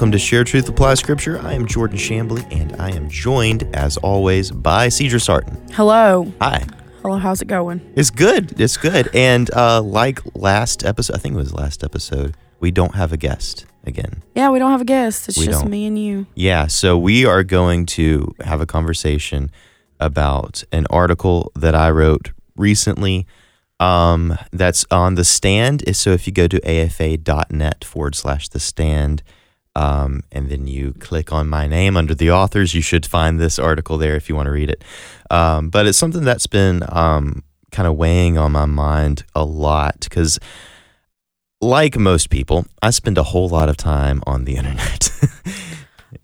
Welcome to Share Truth Apply Scripture. I am Jordan Shambly, and I am joined, as always, by Cedra Sarton. Hello. Hi. Hello, how's it going? It's good. It's good. And uh, like last episode, I think it was last episode, we don't have a guest again. Yeah, we don't have a guest. It's We just don't. me and you. Yeah, so we are going to have a conversation about an article that I wrote recently um, that's on the stand. So if you go to afa.net forward slash the stand, um, and then you click on my name under the authors, you should find this article there if you want to read it. Um, but it's something that's been um, kind of weighing on my mind a lot because, like most people, I spend a whole lot of time on the internet.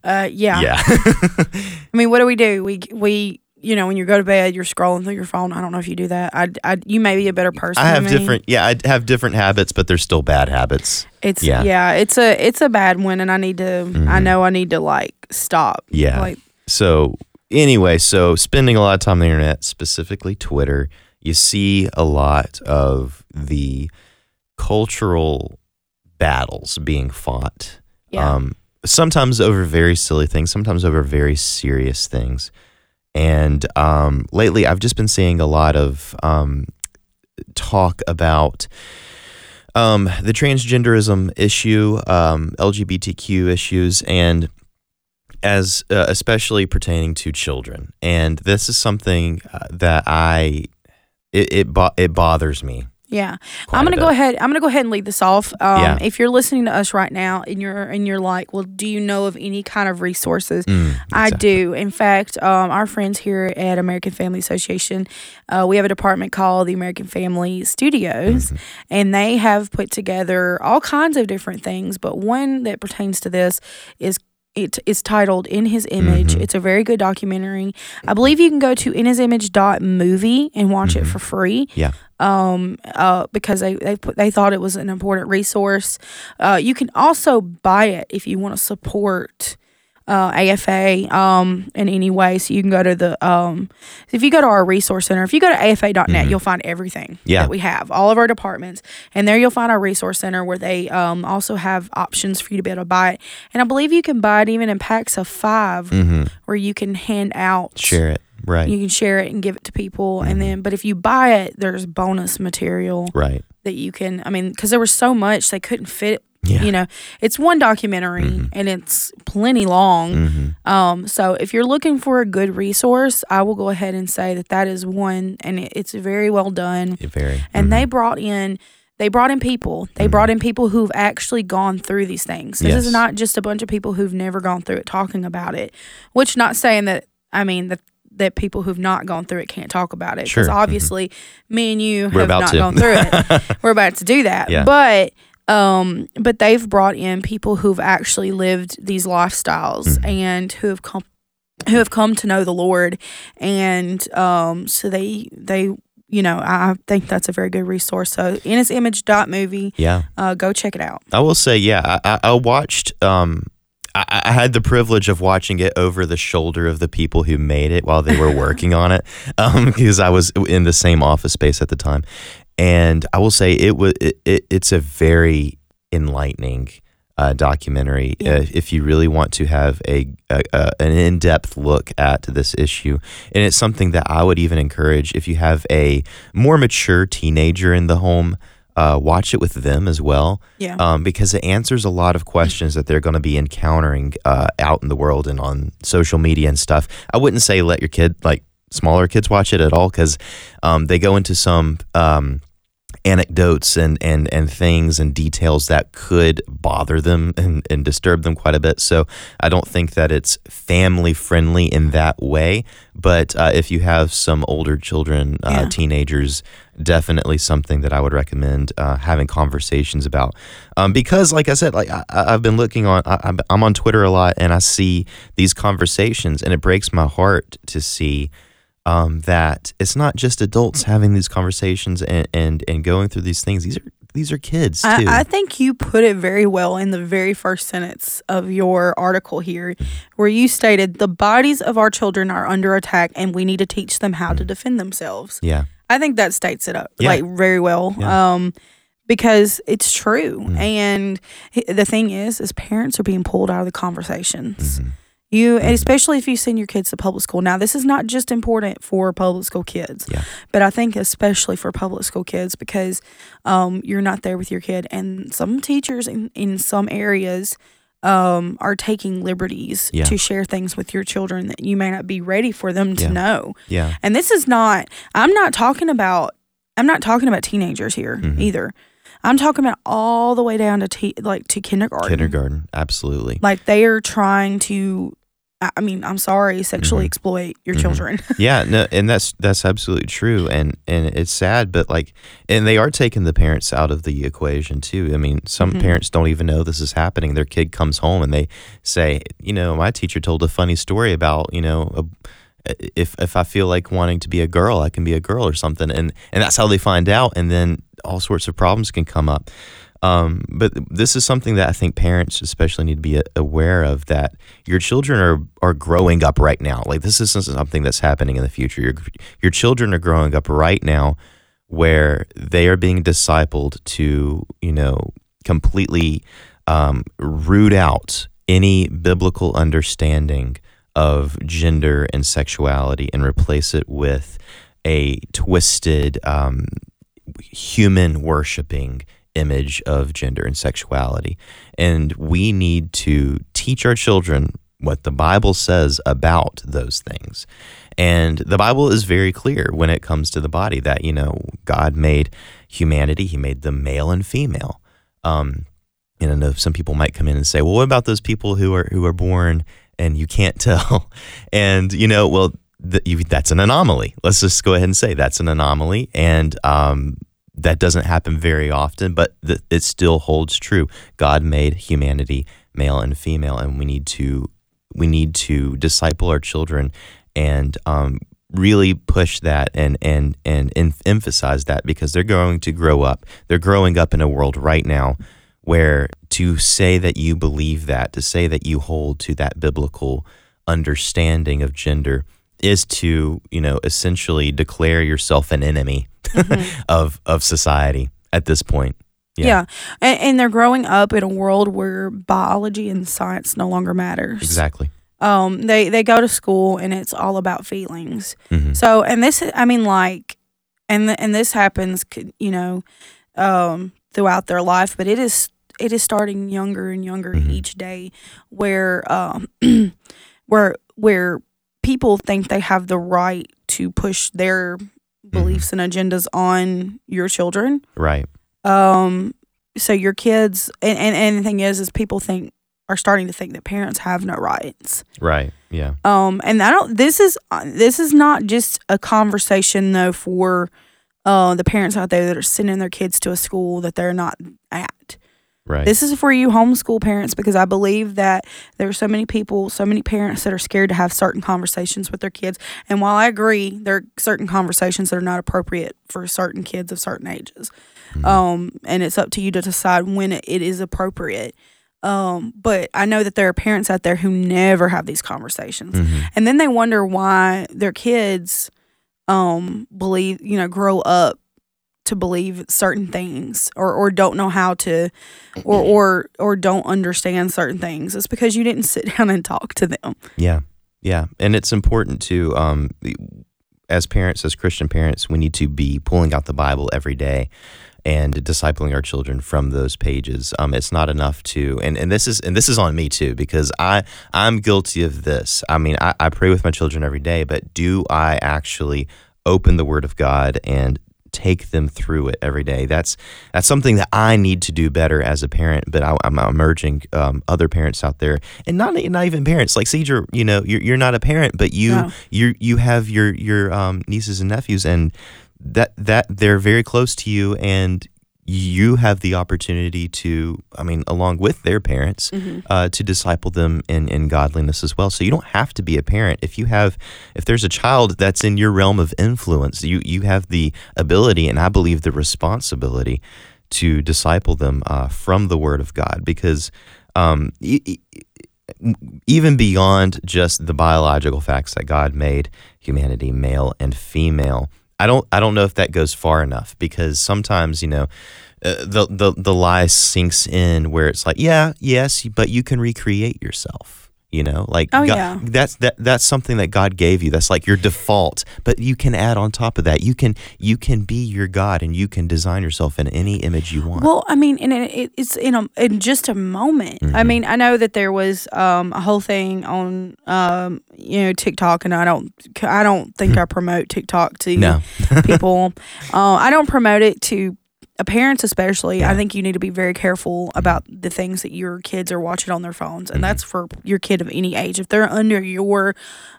Uh, yeah. yeah. I mean, what do we do? We we you know when you go to bed, you're scrolling through your phone. I don't know if you do that. I, I you may be a better person. I have different yeah, I have different habits, but they're still bad habits. It's yeah. yeah. It's a it's a bad one, and I need to. I Mhm. know I need to like stop. Yeah. Like So anyway, so spending a lot of time on the internet, specifically Twitter, you see a lot of the cultural battles being fought. yeah. Um, sometimes over very silly things, sometimes over very serious things. And um, lately, I've just been seeing a lot of um, talk about um, the transgenderism issue, um, LGBTQ issues, and as uh, especially pertaining to children. And this is something uh, that I it it, bo- it bothers me. Yeah. I'm gonna go ahead. I'm gonna go ahead and lead this off. Um, Yeah. If you're listening to us right now, and you're and you're like, well, do you know of any kind of resources? Mm, I do. In fact, um, our friends here at American Family Association, uh, we have a department called the American Family Studios, Mhm. and they have put together all kinds of different things. But one that pertains to this is it is titled "In His Image." Mhm. It's a very good documentary. I believe you can go to inhisimage.movie and watch it Mhm. for free. Yeah. Um. Uh. Because they they put they thought it was an important resource. Uh. You can also buy it if you want to support uh, AFA um, in any way. So you can go to the um, if you go to our resource center, if you go to AFA.net, Mhm. you'll find everything Yeah. that we have, all of our departments, and there you'll find our resource center where they um, also have options for you to be able to buy it. And I believe you can buy it even in packs of 5 Mhm. where you can hand out Share it. Right. You can share it and give it to people, Mhm. and then but if you buy it, there's bonus material right. that you can. I mean, because there was so much they couldn't fit. Yeah. You know, it's one documentary Mhm. and it's plenty long. hmm Um, so if you're looking for a good resource, I will go ahead and say that that is one, and it, it's very well done. Very. And mhm. they brought in, they brought in people. They Mhm. brought in people who've actually gone through these things. This Yes. is not just a bunch of people who've never gone through it talking about it. Which not saying that I mean that that people who've not gone through it can't talk about it. Sure. Because Mhm. obviously, me and you We're have not to. gone through it we're about to do that. Yeah. But um but they've brought in people who've actually lived these lifestyles Mhm. and who have come who have come to know the Lord and um so they they you know I think that's a very good resource. So in his image dot movie, yeah. uh go check it out. I will say, yeah, I, I, watched. Um, I, I had the privilege of watching it over the shoulder of the people who made it while they were working on it, um, because I was in the same office space at the time, and I will say it was it, it, it's a very enlightening uh, documentary. Yeah. Uh, if you really want to have a, a, a an in depth look at this issue, and it's something that I would even encourage if you have a more mature teenager in the home. Uh, watch it with them as well Yeah. um, because it answers a lot of questions that they're going to be encountering uh, out in the world and on social media and stuff. I wouldn't say let your kid, like smaller kids, watch it at all because um, they go into some um, anecdotes and, and, and things and details that could bother them and, and disturb them quite a bit. So I don't think that it's family friendly in that way. But uh, if you have some older children, uh, Yeah. teenagers, definitely something that I would recommend uh, having conversations about. Um, because, like I said, like I, I've been looking on, I, I'm on Twitter a lot, and I see these conversations, and it breaks my heart to see um, that it's not just adults having these conversations and, and and going through these things. These are these are kids too. I, I think you put it very well in the very first sentence of your article here, where you stated the bodies of our children are under attack and we need to teach them how to defend themselves. yeah, I think that states it up Yeah. like very well. Yeah. Um, because it's true. Mm. And the thing is, is parents are being pulled out of the conversations. Mhm. You, Mm-hmm. especially if you send your kids to public school. Now, this is not just important for public school kids, Yeah. but I think especially for public school kids because um, you're not there with your kid, and some teachers in in some areas um, are taking liberties Yeah. to share things with your children that you may not be ready for them to Yeah. know. yeah, And this is not. I'm not talking about. I'm not talking about teenagers here Mhm. either. I'm talking about all the way down to te- like to kindergarten. kindergarten, absolutely. Like they are trying to. I mean, I'm sorry, sexually Mhm. exploit your Mhm. children. yeah, no, and that's that's absolutely true, and and it's sad, but like, and they are taking the parents out of the equation too. I mean, some Mhm. parents don't even know this is happening. Their kid comes home and they say, you know, my teacher told a funny story about, you know, a, if if I feel like wanting to be a girl, I can be a girl or something, and and that's how they find out, and then all sorts of problems can come up. Um, but this is something that I think parents especially need to be aware of that your children are are growing up right now. Like this isn't something that's happening in the future. Your your children are growing up right now where they are being discipled to, you know, completely um, root out any biblical understanding of gender and sexuality and replace it with a twisted um, human worshiping image of gender and sexuality. And we need to teach our children what the Bible says about those things. And the Bible is very clear when it comes to the body that, you know, God made humanity, He made them male and female. Um, and I know some people might come in and say, well, what about those people who are who are born and you can't tell? And, you know, well, th- you, that's an anomaly. Let's just go ahead and say that's an anomaly. And um, that doesn't happen very often, but th- it still holds true. God made humanity male and female, and we need to we need to disciple our children and um, really push that and and and em- emphasize that because they're going to grow up. They're growing up in a world right now where to say that you believe that, to say that you hold to that biblical understanding of gender is to, you know, essentially declare yourself an enemy of of society at this point. Yeah, Yeah. And, and they're growing up in a world where biology and science no longer matters. Exactly. Um, they they go to school and it's all about feelings. hmm So, and this, I mean, like, and the, and this happens, you know, um, throughout their life, but it is it is starting younger and younger Mhm. each day, where um, where where people think they have the right to push their beliefs and agendas on your children. Right. Um, so your kids, and, and and the thing is, is people think are starting to think that parents have no rights. Right. Yeah. Um, and I don't. This is uh, this is not just a conversation though for uh the parents out there that are sending their kids to a school that they're not at. Right. This is for you homeschool parents because I believe that there are so many people, so many parents that are scared to have certain conversations with their kids. And while I agree, there are certain conversations that are not appropriate for certain kids of certain ages. Mhm. Um, and it's up to you to decide when it, is appropriate. Um, but I know that there are parents out there who never have these conversations. Mhm. And then they wonder why their kids um believe, you know, grow up to believe certain things or, or don't know how to or or or don't understand certain things. It's because you didn't sit down and talk to them. Yeah, yeah, and it's important to, um, as parents, as Christian parents, we need to be pulling out the Bible every day and discipling our children from those pages. Um, it's not enough to, and, and this is and this is on me too because I I'm guilty of this. I mean, I, I pray with my children every day, but do I actually open the Word of God and take them through it every day. That's that's something that I need to do better as a parent. But I, am I'm urging um, other parents out there, and not not even parents like Cedar. You know, you're you're not a parent, but you No. you you have your your um, nieces and nephews, and that that they're very close to you, and you have the opportunity to, I mean, along with their parents, uh, to disciple them in, in godliness as well. So you don't have to be a parent. If you have, if there's a child that's in your realm of influence, you you have the ability, and I believe the responsibility, to disciple them uh, from the Word of God, because um, e- e- even beyond just the biological facts that God made humanity male and female. I don't I don't know if that goes far enough because sometimes you know uh, the the the lie sinks in where it's like yeah yes but you can recreate yourself you know like Oh, God- yeah. that's that that's something that God gave you that's like your default but you can add on top of that you can you can be your God and you can design yourself in any image you want Well, I mean, and it, it- it's in a in just a moment. I Mm-hmm. mean, I know that there was um, a whole thing on um, you know TikTok, and I don't I don't think I promote TikTok to No. people. uh, I don't promote it to parents, especially. I think you need to be very careful about the things that your kids are watching on their phones, and that's for your kid of any age. If they're under your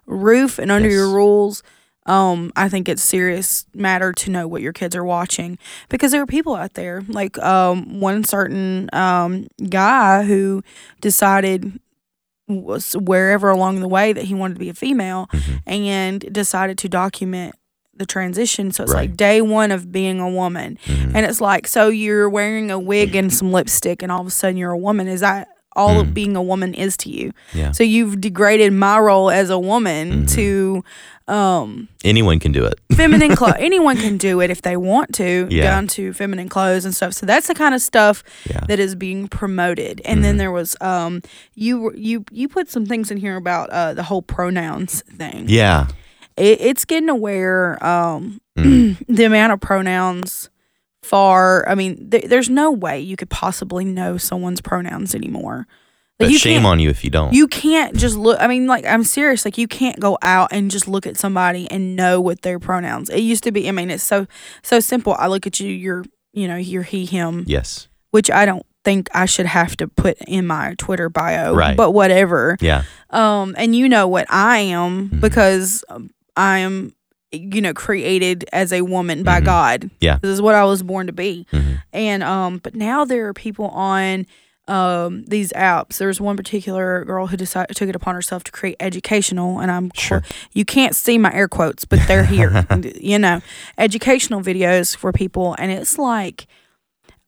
roof and under your rules. Um, I think it's serious matter to know what your kids are watching because there are people out there like um one certain um guy who decided was wherever along the way that he wanted to be a female and decided to document the transition so it's Right. like day one of being a woman and it's like so you're wearing a wig and some lipstick and all of a sudden you're a woman is that all of being a woman is to you Yeah. so you've degraded my role as a woman to um anyone can do it feminine clothes. Anyone can do it if they want to, Yeah. down to feminine clothes and stuff. So that's the kind of stuff Yeah. that is being promoted. And then there was um you were- you you put some things in here about uh the whole pronouns thing. yeah It, it's getting to where um Mm. the amount of pronouns far. I mean, th- there's no way you could possibly know someone's pronouns anymore. Like, shame on you if you don't you can't just look. I mean, like I'm serious. Like you can't go out and just look at somebody and know what their pronouns. It used to be. I mean, it's so so simple. I look at you. You're you know you're he him, yes which I don't think I should have to put in my Twitter bio. Right. But whatever. yeah Um, and you know what I am Mhm. because I am you know created as a woman by Mhm. God. Yeah. This is what I was born to be. Mhm. And um, but now there are people on um these apps. There's one particular girl who decided took it upon herself to create educational, and I'm Sure. you can't see my air quotes, but they're here. you know, educational videos for people, and it's like.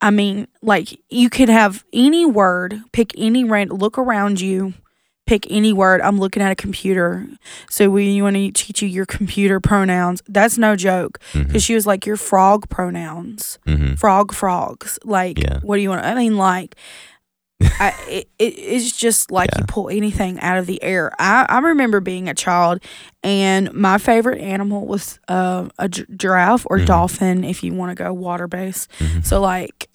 I mean, like you could have any word, pick any random, look around you, pick any word. I'm looking at a computer. So we you want to teach you your computer pronouns, that's no joke. Because she was like, your frog pronouns hmm frog frogs like Yeah. what do you want i mean like I, it, it, it's just like you pull anything out of the air I, I remember being a child and my favorite animal was uh, a gi- giraffe or Mhm. dolphin if you want to go water based Mhm. so like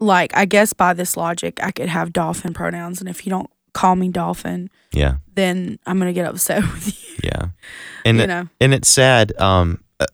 like i guess by this logic i could have dolphin pronouns and if you don't call me dolphin yeah. then i'm gonna get upset with you. Yeah. And you know? and it's sad um uh,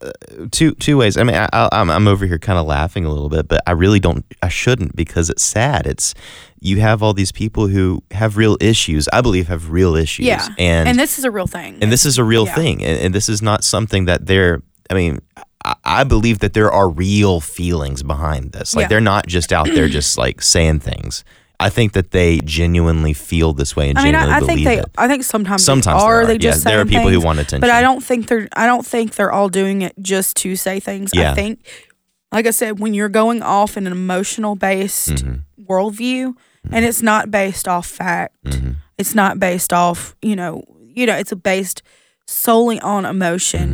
two two ways. I mean I, I, i'm i'm over here kind of laughing a little bit but i really don't i shouldn't because it's sad. It's you have all these people who have real issues. I believe have real issues yeah. and and this is a real thing. and this is a real Yeah. thing and, and this is not something that they're i mean I, I believe that there are real feelings behind this. Like Yeah. they're not just out there just like saying things i think that they genuinely feel this way and I mean, genuinely I, I think believe they. it I think sometimes, sometimes they are. They just yeah, there are people things, who want attention but I don't think they're. I don't think they're all doing it just to say things. Yeah. I think, like I said, when you're going off in an emotional based Mhm. worldview, and it's not based off fact, Mhm. it's not based off you know, you know, it's based solely on emotion.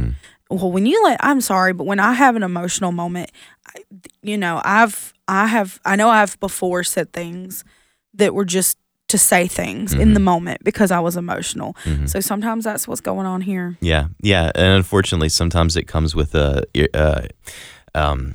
Mm-hmm. Well, when you let, I'm sorry, but when I have an emotional moment, I, you know, I've, I have, I know I've before said things that were just to say things in Mm-hmm. the moment because I was emotional. So sometimes that's what's going on here. Yeah, yeah, and unfortunately, sometimes it comes with a, uh, um,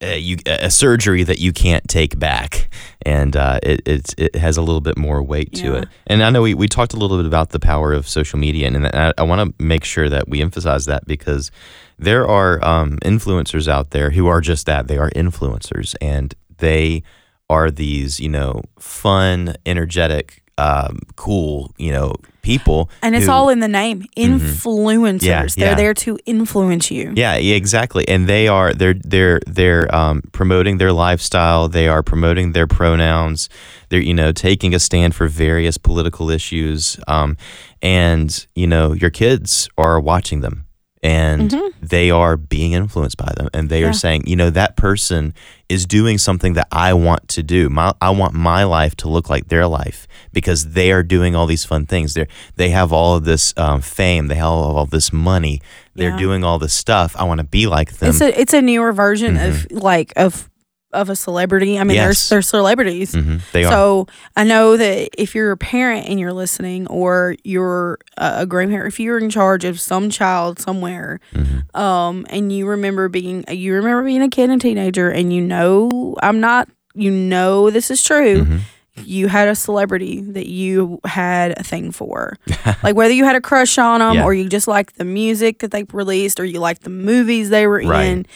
a, you, a surgery that you can't take back, and uh, it, it it has a little bit more weight to Yeah. it. And I know we, we talked a little bit about the power of social media, and I, I want to make sure that we emphasize that because there are um, influencers out there who are just that. They are influencers, and they are these, you know, fun, energetic, um, cool, you know, people. And it's who- all in the name. Influencers. Yeah, They're yeah. there to influence you. Yeah, yeah, exactly. And they are they're they're they're um, promoting their lifestyle. They are promoting their pronouns. They're you know taking a stand for various political issues. Um, and you know your kids are watching them, and they are being influenced by them, and they Mm-hmm. Yeah. are saying, you know, that person is doing something that I want to do. My I want my life to look like their life because they are doing all these fun things. They they have all of this um, fame. They have all of this money. They're Yeah. doing all this stuff. I want to be like them. It's a it's a newer version of like of of a celebrity. I mean, Mm-hmm. Yes. there's there's celebrities. Mhm, They are. So I know that if you're a parent and you're listening, or you're a a grandparent, if you're in charge of some child somewhere, Mm-hmm. um, and you remember being you remember being a kid and teenager, and you know I'm not, you know this is true. Mm-hmm. You had a celebrity that you had a thing for, like whether you had a crush on them, Yeah. or you just liked the music that they released, or you liked the movies they were Right. in.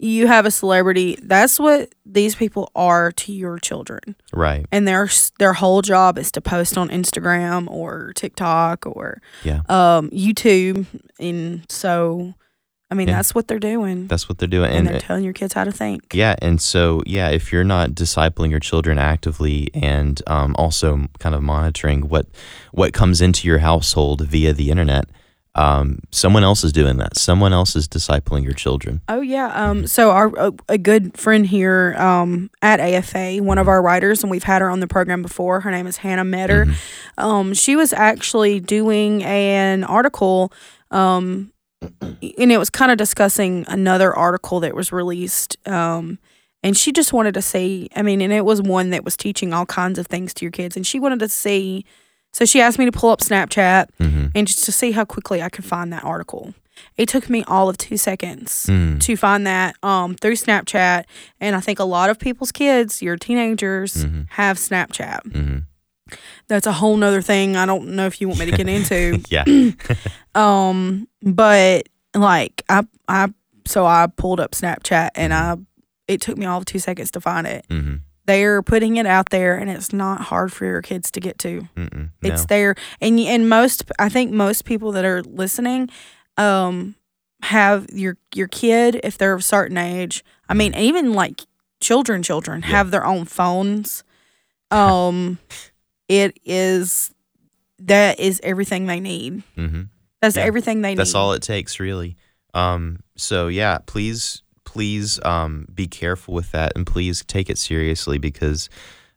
You have a celebrity. That's what these people are to your children right. and their their whole job is to post on Instagram or TikTok or Yeah. um, YouTube, and so I mean Yeah. that's what they're doing, That's what they're doing. and, And, they're telling your kids how to think. Yeah, and so yeah, if you're not discipling your children actively and um, also kind of monitoring what what comes into your household via the internet, um, someone else is doing that. Someone else is discipling your children. Oh yeah. Um. So our a, a good friend here um at AFA, one of our writers, and we've had her on the program before. Her name is Hannah Metter. Um. She was actually doing an article. Um. And it was kind of discussing another article that was released. Um. And she just wanted to see. I mean, and it was one that was teaching all kinds of things to your kids, and she wanted to see. So she asked me to pull up Snapchat Mm-hmm. and just to see how quickly I could find that article. It took me all of two seconds Mm. to find that um, through Snapchat. And I think a lot of people's kids, your teenagers, Mm-hmm. have Snapchat. hmm That's a whole nother thing. I don't know if you want me to get into. Yeah. um, but like I, I, so I pulled up Snapchat and I, it took me all of two seconds to find it. They're putting it out there, and it's not hard for your kids to get to. It's there, and and most I think most people that are listening, um, have your your kid if they're of a certain age. I mean, even like children, children Mm-hmm. Yeah. have their own phones. Um, it is that is everything they need. hmm That's Yeah. everything they That's need. That's all it takes, really. Um, so yeah, please, please um, be careful with that, and please take it seriously because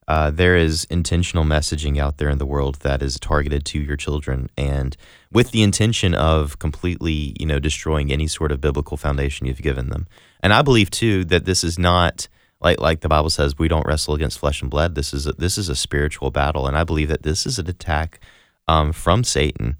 uh, there is intentional messaging out there in the world that is targeted to your children, and with the intention of completely, you know, destroying any sort of biblical foundation you've given them. And I believe too that this is not. Like, like the Bible says, we don't wrestle against flesh and blood. This is a, this is a spiritual battle, and I believe that this is an attack um, from Satan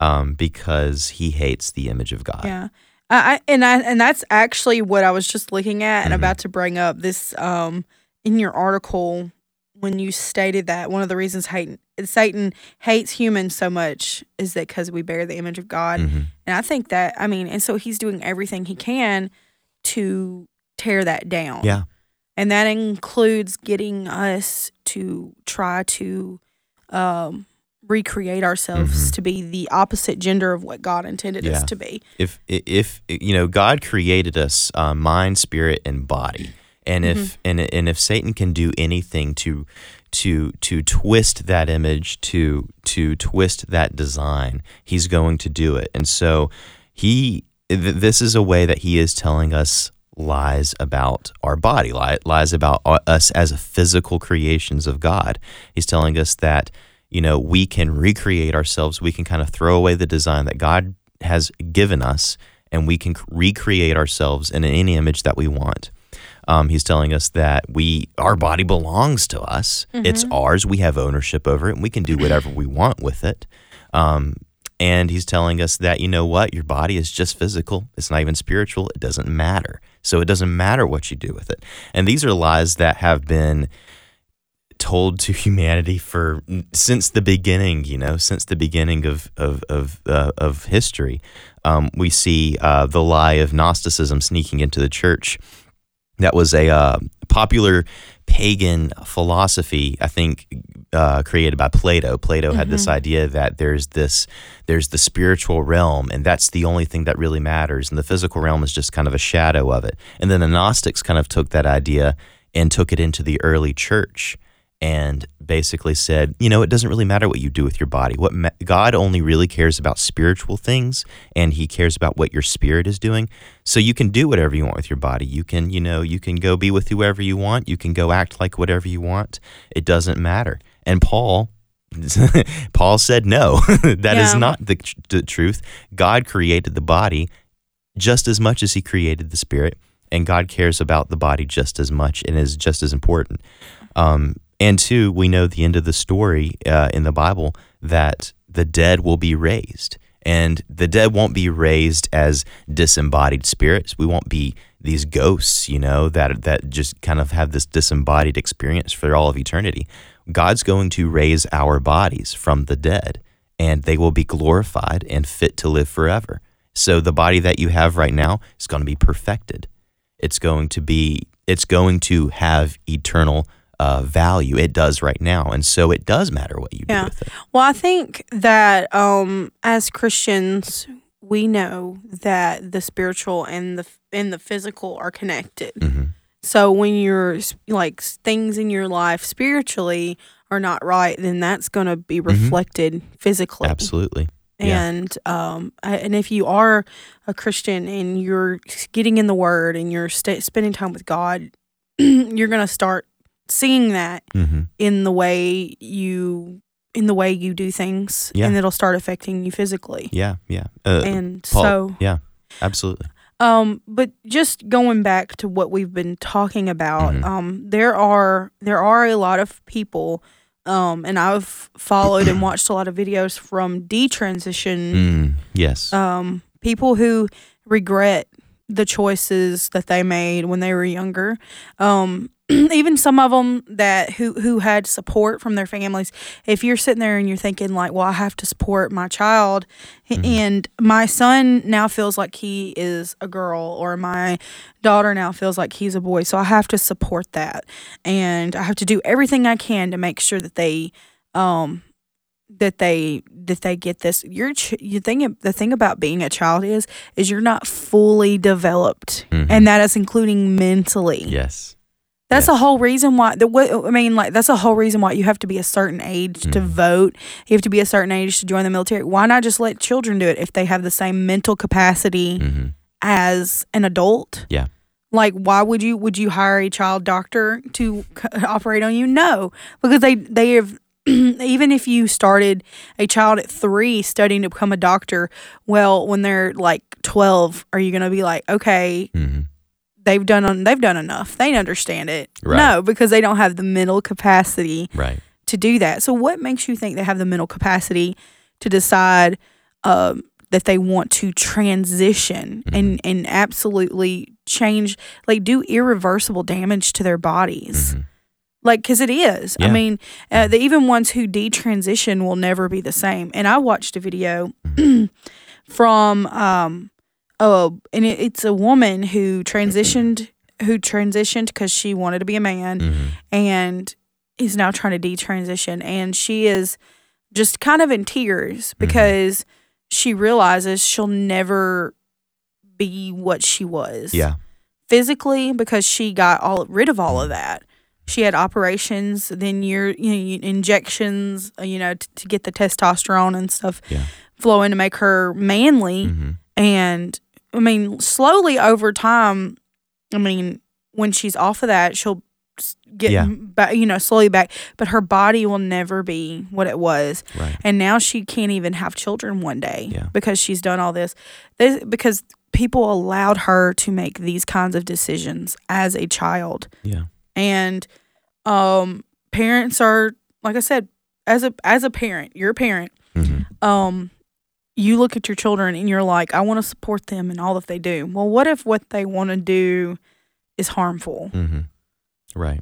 um, because he hates the image of God. Yeah. I, and I and that's actually what I was just looking at and Mhm. about to bring up this um in your article when you stated that one of the reasons Satan Satan hates humans so much is that because we bear the image of God. Mhm. And I think that I mean, and so he's doing everything he can to tear that down. Yeah. And that includes getting us to try to um recreate ourselves Mhm. to be the opposite gender of what God intended us to be. If if you know God created us uh, mind, spirit, and body, and if and and if Satan can do anything to to to twist that image to to twist that design, he's going to do it. And so he th- this is a way that he is telling us lies about our body, li- lies about us as physical creations of God. He's telling us that you know we can recreate ourselves. We can kind of throw away the design that God has given us, and we can recreate ourselves in any image that we want. Um, he's telling us that we our body belongs to us. It's ours. We have ownership over it, and we can do whatever we want with it. Um, and he's telling us that you know what, your body is just physical. It's not even spiritual. It doesn't matter. So it doesn't matter what you do with it. And these are lies that have been told to humanity for since the beginning. You know, since the beginning of of of uh, of history, um, we see uh, the lie of Gnosticism sneaking into the church. That was a uh, popular pagan philosophy, I think, uh, created by Plato. Plato mm-hmm. had this idea that there's this, there's the spiritual realm, and that's the only thing that really matters, and the physical realm is just kind of a shadow of it. And then the Gnostics kind of took that idea and took it into the early church and basically said, you know, it doesn't really matter what you do with your body. What ma- God only really cares about spiritual things, and He cares about what your spirit is doing. So you can do whatever you want with your body. You can, you know, you can go be with whoever you want. You can go act like whatever you want. It doesn't matter. And Paul. Paul said no. that yeah. is not the, the truth. God created the body just as much as he created the spirit, and God cares about the body just as much and is just as important. Um, and two, we know the end of the story uh, in the Bible that the dead will be raised. And the dead won't be raised as disembodied spirits. We won't be these ghosts, you know, that that just kind of have this disembodied experience for all of eternity. God's going to raise our bodies from the dead, and they will be glorified and fit to live forever. So the body that you have right now is going to be perfected. It's going to be it's going to have eternal uh, value. It does right now, and so it does matter what you yeah. do with it. Well, I think that um, as Christians, we know that the spiritual and the and the physical are connected. Mm-hmm. So when you're like things in your life spiritually are not right, then that's going to be mm-hmm. reflected mm-hmm. physically. Absolutely. And yeah. um, and if you are a Christian and you're getting in the Word and you're st- spending time with God, you're going to start seeing that mm-hmm. in the way you in the way you do things yeah. and it'll start affecting you physically yeah yeah uh, and Paul, so yeah absolutely um but just going back to what we've been talking about mm-hmm. um there are there are a lot of people um and I've followed and watched a lot of videos from detransition mm, yes um people who regret the choices that they made when they were younger um even some of them that who who had support from their families if you're sitting there and you're thinking like well i have to support my child mm-hmm. and my son now feels like he is a girl or my daughter now feels like he's a boy so i have to support that and i have to do everything i can to make sure that they um that they that they get this you're you think the thing about being a child is is you're not fully developed mm-hmm. and that is including mentally yes that's yes. a whole reason why the what I mean like that's a whole reason why you have to be a certain age mm-hmm. to vote. You have to be a certain age to join the military. Why not just let children do it if they have the same mental capacity mm-hmm. as an adult? Yeah. Like why would you would you hire a child doctor to operate on you? No, because they they have even if you started a child at 3 studying to become a doctor, well, when they're like 12, are you going to be like, "Okay, mm-hmm they've done they've done enough. They understand it. Right. No, because they don't have the mental capacity right. to do that. So what makes you think they have the mental capacity to decide um, that they want to transition mm-hmm. and and absolutely change like do irreversible damage to their bodies? Mm-hmm. Like, because it is. Yeah. I mean, uh, the even ones who detransition will never be the same. And I watched a video mm-hmm. from um, oh, and it, it's a woman who transitioned who transitioned because she wanted to be a man mm-hmm. and is now trying to detransition and she is just kind of in tears mm-hmm. because mm-hmm. she realizes she'll never be what she was. Yeah. Physically because she got all rid of all of that. She had operations, then your you know, injections, uh, you know, t- to get the testosterone and stuff yeah. flowing to make her manly. Mm-hmm. And I mean, slowly over time, I mean, when she's off of that, she'll get yeah. back, you know, slowly back, but her body will never be what it was. Right. And now she can't even have children one day yeah. because she's done all this. this. Because people allowed her to make these kinds of decisions as a child. Yeah. And um parents are like I said, as a as a parent, you're a parent. Mm-hmm. Um you look at your children and you're like, I want to support them and all that they do. Well, what if what they want to do is harmful? Mm-hmm. Right.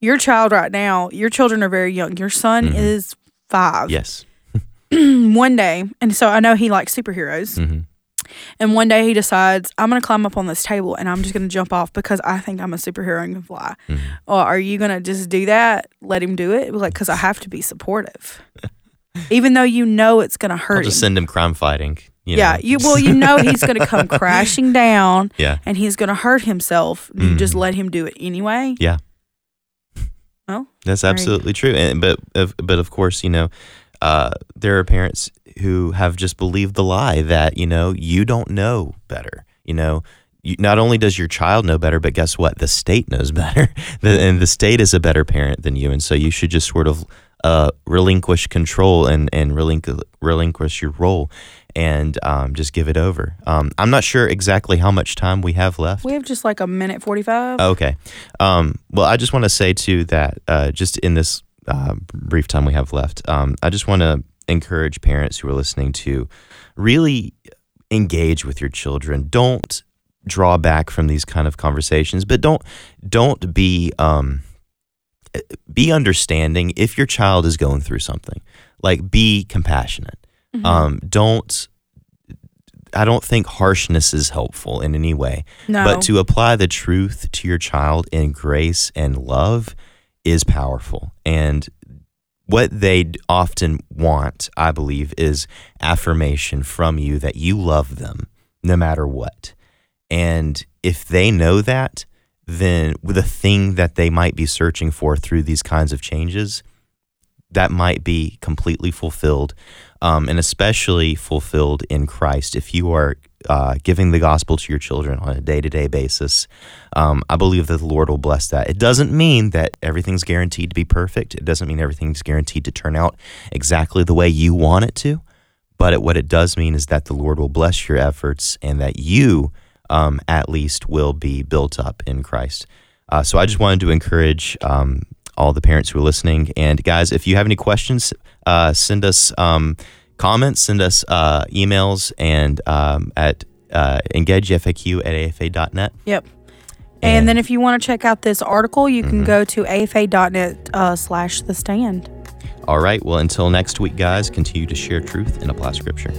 Your child right now, your children are very young. Your son Mhm. is five. Yes. one day, and so I know he likes superheroes. Mm-hmm. And one day he decides, I'm going to climb up on this table and I'm just going to jump off because I think I'm a superhero and can fly. Mhm. Or are you going to just do that? Let him do it? Like, because I have to be supportive. Even though you know it's going to I'll hurt just him. send him crime fighting. You yeah, know? you well, you know he's going to come crashing down Yeah. and he's going to hurt himself. You just Mhm. let him do it anyway. Yeah. Well, That's absolutely true. And but of, but of course, you know, uh, there are parents who have just believed the lie that you know you don't know better. You know, you, not only does your child know better, but guess what? The state knows better, The- and the state is a better parent than you, and so you should just sort of uh, relinquish control and and relinqu- relinquish your role. And um, just give it over. Um, I'm not sure exactly how much time we have left. we have just like a minute 45. Okay. Um, well, I just want to say too that uh, just in this uh, brief time we have left, um, I just want to encourage parents who are listening to really engage with your children. Don't draw back from these kind of conversations, but don't don't be um, be understanding if your child is going through something. Like be compassionate. Mhm. Um, don't. I don't think harshness is helpful in any way. no. But to apply the truth to your child in grace and love is powerful. And what they often want, I believe, is affirmation from you that you love them no matter what. And if they know that, then the thing that they might be searching for through these kinds of changes, that might be completely fulfilled, um, and especially fulfilled in Christ. If you are uh, giving the gospel to your children on a day to day basis, um, I believe that the Lord will bless that. It doesn't mean that everything's guaranteed to be perfect. It doesn't mean everything's guaranteed to turn out exactly the way you want it to. But it, what it does mean is that the Lord will bless your efforts and that you, um, at least, will be built up in Christ. Uh, so I just wanted to encourage um, all the parents who are listening. And guys, if you have any questions, uh, send us um, comments, send us uh, emails, and um, at uh, engagefaq at afa.net. Yep. And, And- then if you want to check out this article, you can Mhm. go to afa.net uh, slash the stand. All right. Well, until next week, guys, continue to share truth and apply scripture.